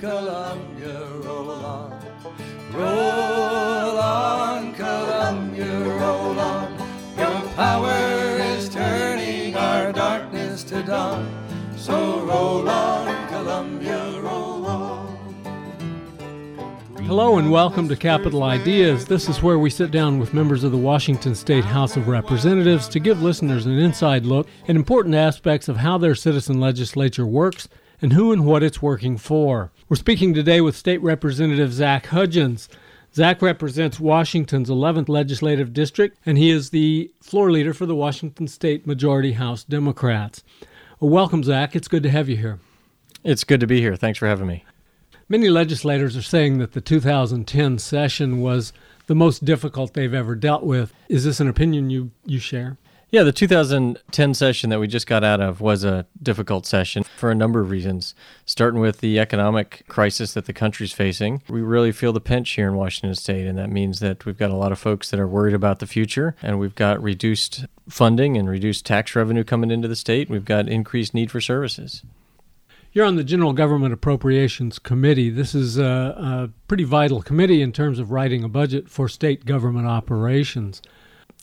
Columbia, roll. Roll on, Columbia, roll on. Your power is turning our darkness to dawn. So roll on, Columbia, roll on. Hello and welcome to Capitol Ideas. This is where we sit down with members of the Washington State House of Representatives to give listeners an inside look at important aspects of how their citizen legislature works and who and what it's working for. We're speaking today with State Representative Zack Hudgins. Zack represents Washington's 11th legislative district, and he is the floor leader for the Washington State Majority House Democrats. Well, welcome, Zack. It's good to have you here. It's good to be here. Thanks for having me. Many legislators are saying that the 2010 session was the most difficult they've ever dealt with. Is this an opinion you, you share? Yeah, the 2010 session that we just got out of was a difficult session for a number of reasons. Starting with the economic crisis that the country's facing, we really feel the pinch here in Washington state, and that means that we've got a lot of folks that are worried about the future, and we've got reduced funding and reduced tax revenue coming into the state. We've got increased need for services. You're on the General Government Appropriations Committee. This is a, a, pretty vital committee in terms of writing a budget for state government operations.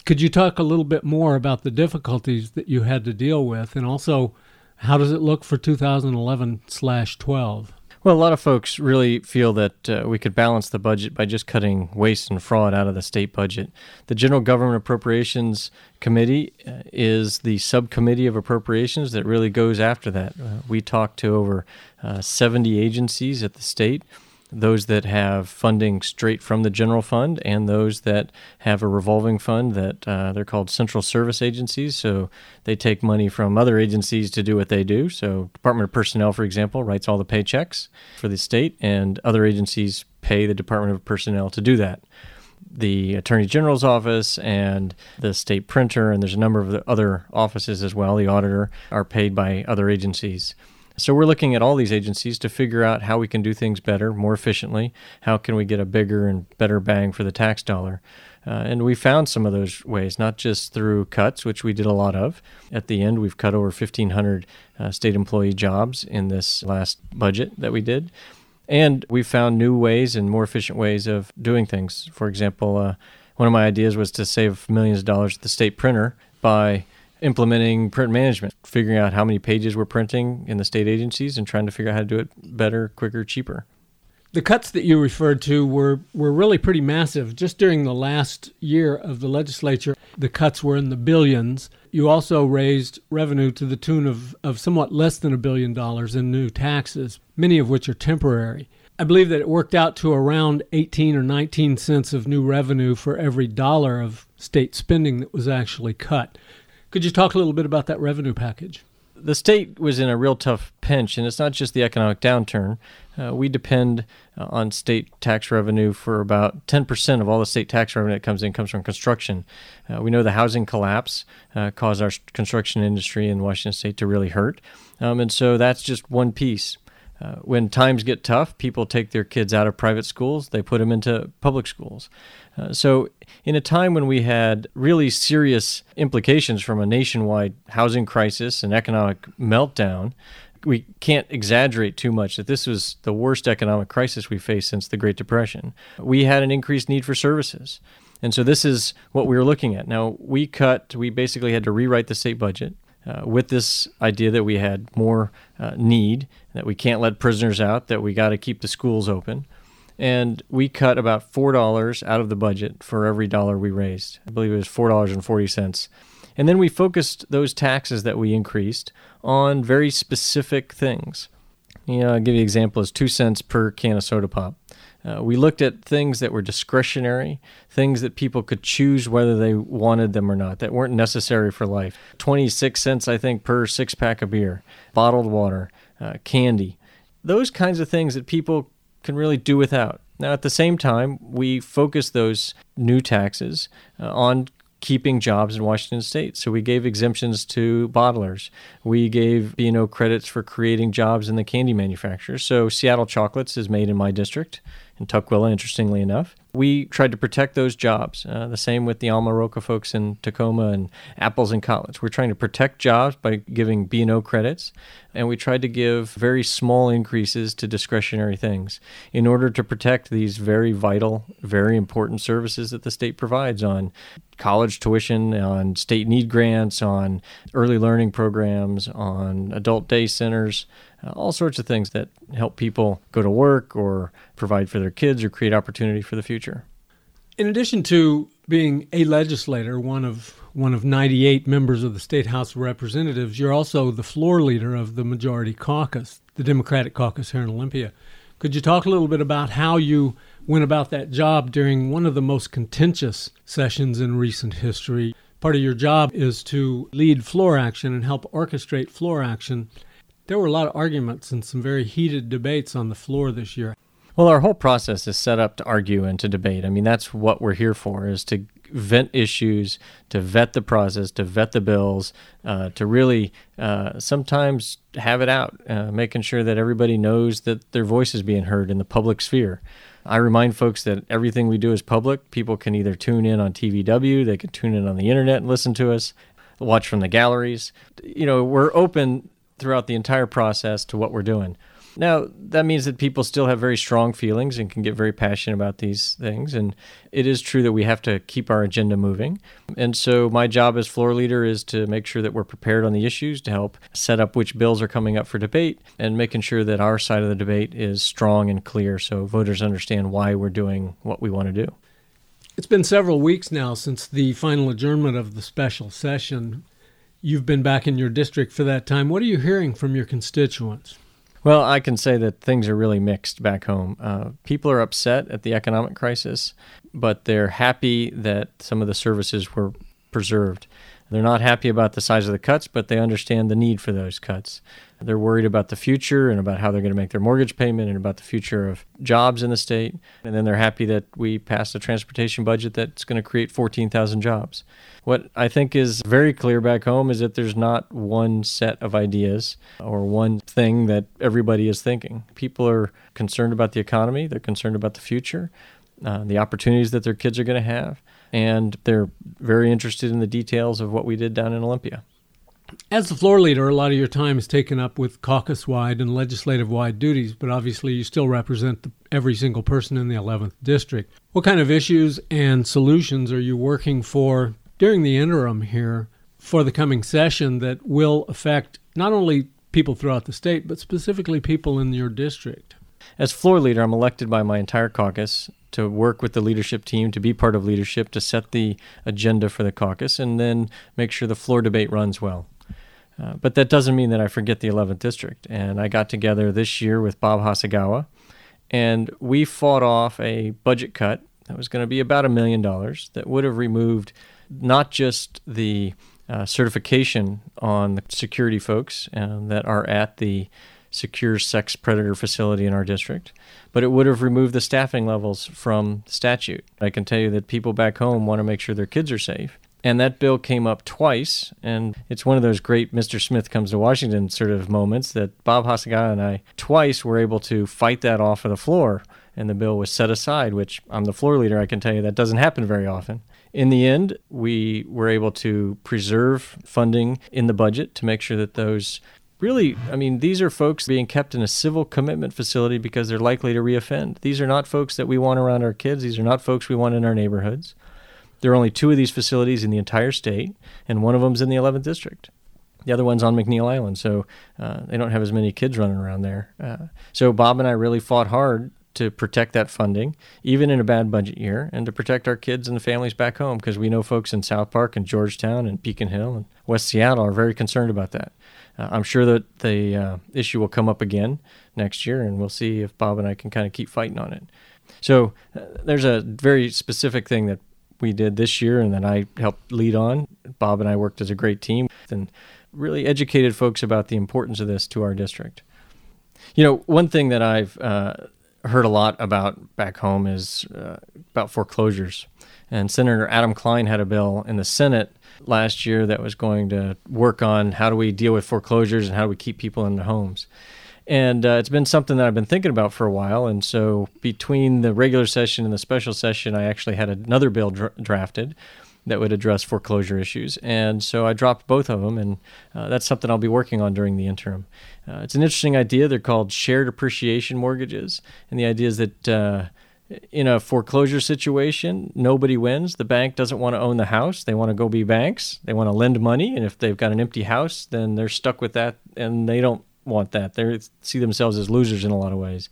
Could you talk a little bit more about the difficulties that you had to deal with, and also how does it look for 2011 slash 12? Well, a lot of folks really feel that uh, we could balance the budget by just cutting waste and fraud out of the state budget. The General Government Appropriations Committee uh, is the subcommittee of appropriations that really goes after that. Uh, we talked to over uh, 70 agencies at the state those that have funding straight from the general fund and those that have a revolving fund that uh, they're called central service agencies. So they take money from other agencies to do what they do. So department of personnel for example writes all the paychecks for the state and other agencies pay the department of personnel to do that. The attorney general's office and the state printer and there's a number of other offices as well the auditor are paid by other agencies so we're looking at all these agencies to figure out how we can do things better, more efficiently. How can we get a bigger and better bang for the tax dollar? Uh, and we found some of those ways, not just through cuts, which we did a lot of. At the end, we've cut over 1,500 uh, state employee jobs in this last budget that we did. And we found new ways and more efficient ways of doing things. For example, uh, one of my ideas was to save millions of dollars at the state printer by implementing print management, figuring out how many pages we're printing in the state agencies and trying to figure out how to do it better, quicker, cheaper. The cuts that you referred to were, were really pretty massive. Just during the last year of the legislature, the cuts were in the billions. You also raised revenue to the tune of, of somewhat less than a billion dollars in new taxes, many of which are temporary. I believe that it worked out to around 18 or 19 cents of new revenue for every dollar of state spending that was actually cut. Could you talk a little bit about that revenue package? The state was in a real tough pinch, and it's not just the economic downturn. Uh, we depend uh, on state tax revenue for about 10% of all the state tax revenue that comes in comes from construction. Uh, we know the housing collapse uh, caused our construction industry in Washington state to really hurt. Um, and so that's just one piece. Uh, when times get tough, people take their kids out of private schools, they put them into public schools. Uh, so, in a time when we had really serious implications from a nationwide housing crisis and economic meltdown, we can't exaggerate too much that this was the worst economic crisis we faced since the Great Depression. We had an increased need for services. And so, this is what we were looking at. Now, we cut, we basically had to rewrite the state budget. Uh, with this idea that we had more uh, need, that we can't let prisoners out, that we got to keep the schools open and we cut about four dollars out of the budget for every dollar we raised. I believe it was four dollars and forty cents. And then we focused those taxes that we increased on very specific things. You know, I'll give you an example is two cents per can of soda pop. Uh, we looked at things that were discretionary, things that people could choose whether they wanted them or not, that weren't necessary for life. 26 cents, I think, per six pack of beer, bottled water, uh, candy. Those kinds of things that people can really do without. Now, at the same time, we focus those new taxes uh, on keeping jobs in Washington state. So we gave exemptions to bottlers. We gave B&O credits for creating jobs in the candy manufacturers. So Seattle Chocolates is made in my district, in Tukwila, interestingly enough. we tried to protect those jobs. Uh, the same with the Almond Roca folks in Tacoma and Aplets and Cotlets. We're trying to protect jobs by giving B&O credits, and we tried to give very small increases to discretionary things in order to protect these very vital, very important services that the state provides on college tuition, on state need grants, on early learning programs, on adult day centers, uh, all sorts of things that help people go to work or provide for their kids or create opportunity for the future. In addition to being a legislator, one of one of 98 members of the State House of Representatives, you're also the floor leader of the Majority Caucus, the Democratic Caucus here in Olympia. Could you talk a little bit about how you went about that job during one of the most contentious sessions in recent history? Part of your job is to lead floor action and help orchestrate floor action. There were a lot of arguments and some very heated debates on the floor this year. Well, our whole process is set up to argue and to debate. I mean, that's what we're here for, is to vent issues, to vet the process, to vet the bills, uh, to really uh, sometimes have it out, uh, making sure that everybody knows that their voice is being heard in the public sphere. I remind folks that everything we do is public. People can either tune in on TVW, they can tune in on the internet and listen to us, watch from the galleries. You know, we're open throughout the entire process to what we're doing. Now, that means that people still have very strong feelings and can get very passionate about these things. And it is true that we have to keep our agenda moving. And so, my job as floor leader is to make sure that we're prepared on the issues to help set up which bills are coming up for debate and making sure that our side of the debate is strong and clear so voters understand why we're doing what we want to do. It's been several weeks now since the final adjournment of the special session. You've been back in your district for that time. What are you hearing from your constituents? Well, I can say that things are really mixed back home. Uh, people are upset at the economic crisis, but they're happy that some of the services were preserved. They're not happy about the size of the cuts, but they understand the need for those cuts. They're worried about the future and about how they're going to make their mortgage payment and about the future of jobs in the state. And then they're happy that we passed a transportation budget that's going to create 14,000 jobs. What I think is very clear back home is that there's not one set of ideas or one thing that everybody is thinking. People are concerned about the economy, they're concerned about the future, uh, the opportunities that their kids are going to have, and they're very interested in the details of what we did down in Olympia. As the floor leader, a lot of your time is taken up with caucus wide and legislative wide duties, but obviously you still represent the, every single person in the 11th district. What kind of issues and solutions are you working for during the interim here for the coming session that will affect not only people throughout the state, but specifically people in your district? As floor leader, I'm elected by my entire caucus to work with the leadership team, to be part of leadership, to set the agenda for the caucus, and then make sure the floor debate runs well. Uh, but that doesn't mean that I forget the 11th district. And I got together this year with Bob Hasegawa, and we fought off a budget cut that was going to be about a million dollars that would have removed not just the uh, certification on the security folks uh, that are at the secure sex predator facility in our district, but it would have removed the staffing levels from statute. I can tell you that people back home want to make sure their kids are safe. And that bill came up twice, and it's one of those great Mr. Smith comes to Washington sort of moments that Bob Hasegawa and I twice were able to fight that off of the floor, and the bill was set aside, which I'm the floor leader, I can tell you that doesn't happen very often. In the end, we were able to preserve funding in the budget to make sure that those really, I mean, these are folks being kept in a civil commitment facility because they're likely to reoffend. These are not folks that we want around our kids. These are not folks we want in our neighborhoods. There are only two of these facilities in the entire state, and one of them's in the 11th district. The other one's on McNeil Island, so uh, they don't have as many kids running around there. Uh, so Bob and I really fought hard to protect that funding, even in a bad budget year, and to protect our kids and the families back home because we know folks in South Park and Georgetown and Beacon Hill and West Seattle are very concerned about that. Uh, I'm sure that the uh, issue will come up again next year, and we'll see if Bob and I can kind of keep fighting on it. So uh, there's a very specific thing that we did this year and that I helped lead on. Bob and I worked as a great team and really educated folks about the importance of this to our district. You know, one thing that I've uh, heard a lot about back home is uh, about foreclosures. And Senator Adam Kline had a bill in the Senate last year that was going to work on how do we deal with foreclosures and how do we keep people in their homes. And uh, it's been something that I've been thinking about for a while. And so between the regular session and the special session, I actually had another bill dra- drafted that would address foreclosure issues. And so I dropped both of them, and uh, that's something I'll be working on during the interim. Uh, it's an interesting idea. They're called shared appreciation mortgages. And the idea is that uh, in a foreclosure situation, nobody wins. The bank doesn't want to own the house. They want to go be banks. They want to lend money. And if they've got an empty house, then they're stuck with that and they don't want that. They see themselves as losers in a lot of ways.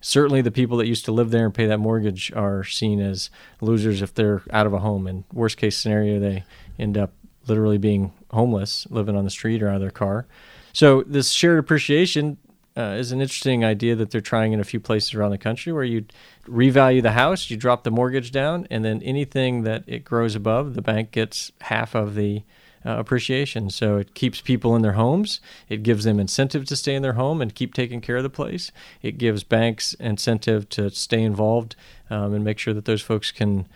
Certainly, the people that used to live there and pay that mortgage are seen as losers if they're out of a home. And worst case scenario, they end up literally being homeless, living on the street or out of their car. So, this shared appreciation uh, is an interesting idea that they're trying in a few places around the country where you revalue the house, you drop the mortgage down, and then anything that it grows above, the bank gets half of the uh, appreciation. So it keeps people in their homes. It gives them incentive to stay in their home and keep taking care of the place. It gives banks incentive to stay involved um, and make sure that those folks can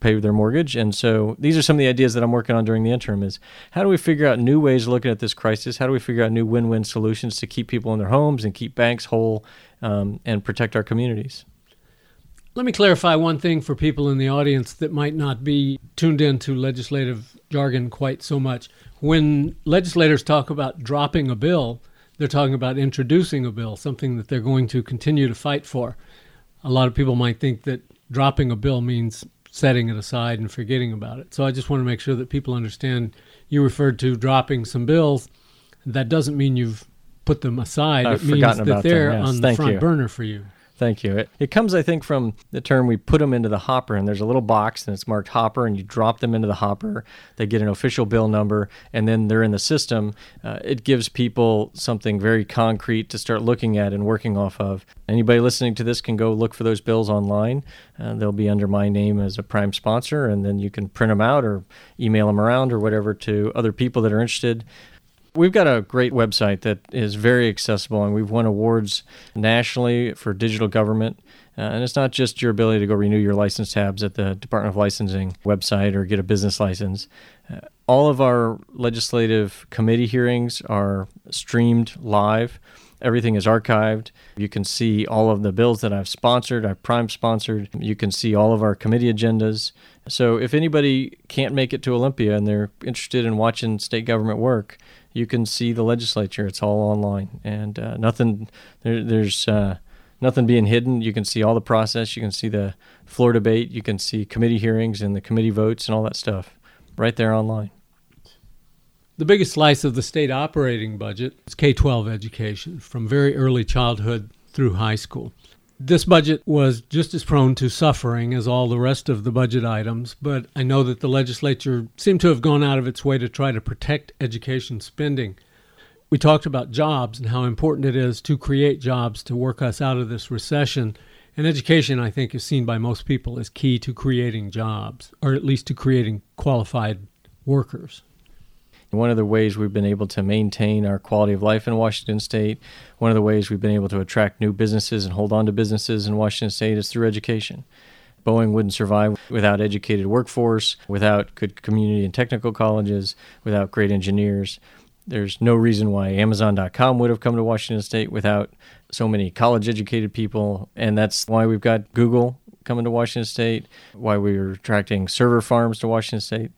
pay their mortgage. And so these are some of the ideas that I'm working on during the interim is how do we figure out new ways of looking at this crisis? How do we figure out new win-win solutions to keep people in their homes and keep banks whole um, and protect our communities? Let me clarify one thing for people in the audience that might not be tuned into legislative jargon quite so much. When legislators talk about dropping a bill, they're talking about introducing a bill, something that they're going to continue to fight for. A lot of people might think that dropping a bill means setting it aside and forgetting about it. So I just want to make sure that people understand you referred to dropping some bills. That doesn't mean you've put them aside. I've it means that they're them, yes. on the Thank front you. burner for you. Thank you. It, it comes, I think, from the term we put them into the hopper, and there's a little box and it's marked hopper, and you drop them into the hopper. They get an official bill number, and then they're in the system. Uh, it gives people something very concrete to start looking at and working off of. Anybody listening to this can go look for those bills online. Uh, they'll be under my name as a prime sponsor, and then you can print them out or email them around or whatever to other people that are interested. We've got a great website that is very accessible, and we've won awards nationally for digital government. Uh, and it's not just your ability to go renew your license tabs at the Department of Licensing website or get a business license. Uh, all of our legislative committee hearings are streamed live. Everything is archived. You can see all of the bills that I've sponsored, I've prime sponsored. You can see all of our committee agendas. So if anybody can't make it to Olympia and they're interested in watching state government work, you can see the legislature. It's all online, and uh, nothing. There, there's uh, nothing being hidden. You can see all the process. You can see the floor debate. You can see committee hearings and the committee votes and all that stuff right there online. The biggest slice of the state operating budget is K 12 education from very early childhood through high school. This budget was just as prone to suffering as all the rest of the budget items, but I know that the legislature seemed to have gone out of its way to try to protect education spending. We talked about jobs and how important it is to create jobs to work us out of this recession. And education, I think, is seen by most people as key to creating jobs, or at least to creating qualified workers. One of the ways we've been able to maintain our quality of life in Washington State, one of the ways we've been able to attract new businesses and hold on to businesses in Washington State is through education. Boeing wouldn't survive without educated workforce, without good community and technical colleges, without great engineers. There's no reason why Amazon.com would have come to Washington State without so many college educated people. And that's why we've got Google coming to Washington State, why we're attracting server farms to Washington State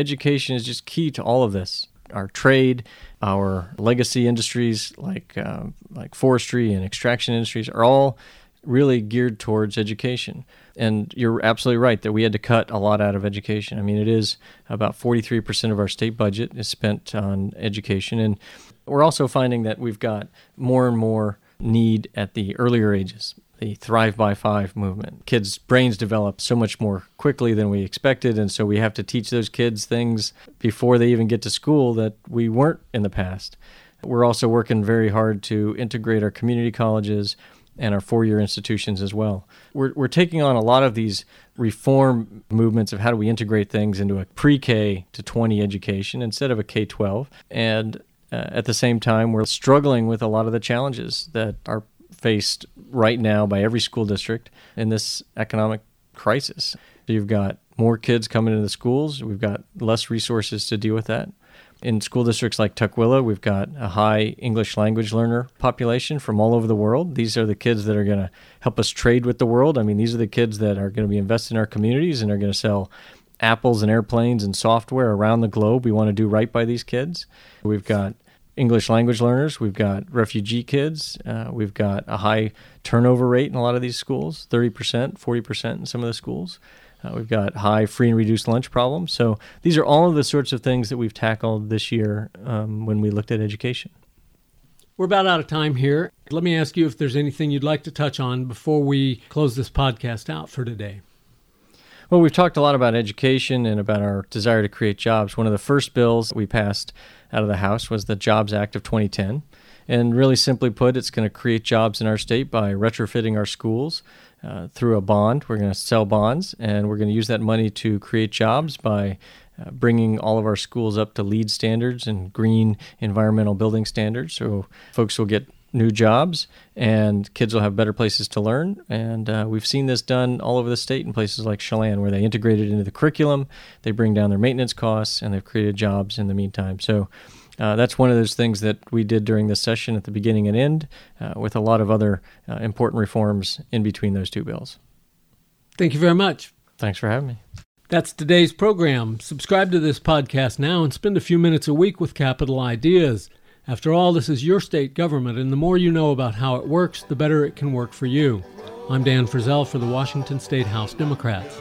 education is just key to all of this. Our trade, our legacy industries like uh, like forestry and extraction industries are all really geared towards education. And you're absolutely right that we had to cut a lot out of education. I mean, it is about 43% of our state budget is spent on education. And we're also finding that we've got more and more need at the earlier ages the Thrive by Five movement. Kids' brains develop so much more quickly than we expected, and so we have to teach those kids things before they even get to school that we weren't in the past. We're also working very hard to integrate our community colleges and our four year institutions as well. We're, we're taking on a lot of these reform movements of how do we integrate things into a pre K to 20 education instead of a K 12. And uh, at the same time, we're struggling with a lot of the challenges that are faced right now by every school district in this economic crisis. You've got more kids coming into the schools, we've got less resources to deal with that. In school districts like Tukwila, we've got a high English language learner population from all over the world. These are the kids that are going to help us trade with the world. I mean, these are the kids that are going to be invested in our communities and are going to sell apples and airplanes and software around the globe. We want to do right by these kids. We've got English language learners, we've got refugee kids, uh, we've got a high turnover rate in a lot of these schools 30%, 40% in some of the schools. Uh, we've got high free and reduced lunch problems. So these are all of the sorts of things that we've tackled this year um, when we looked at education. We're about out of time here. Let me ask you if there's anything you'd like to touch on before we close this podcast out for today. Well, we've talked a lot about education and about our desire to create jobs. One of the first bills we passed out of the House was the Jobs Act of 2010. And really simply put, it's going to create jobs in our state by retrofitting our schools uh, through a bond. We're going to sell bonds, and we're going to use that money to create jobs by uh, bringing all of our schools up to LEED standards and green environmental building standards. So folks will get new jobs and kids will have better places to learn. And uh, we've seen this done all over the state in places like Chelan, where they integrate it into the curriculum, they bring down their maintenance costs, and they've created jobs in the meantime. So uh, that's one of those things that we did during this session at the beginning and end, uh, with a lot of other uh, important reforms in between those two bills. Thank you very much. Thanks for having me. That's today's program. Subscribe to this podcast now and spend a few minutes a week with Capitol Ideas. After all, this is your state government, and the more you know about how it works, the better it can work for you. I'm Dan Frizzell for the Washington State House Democrats.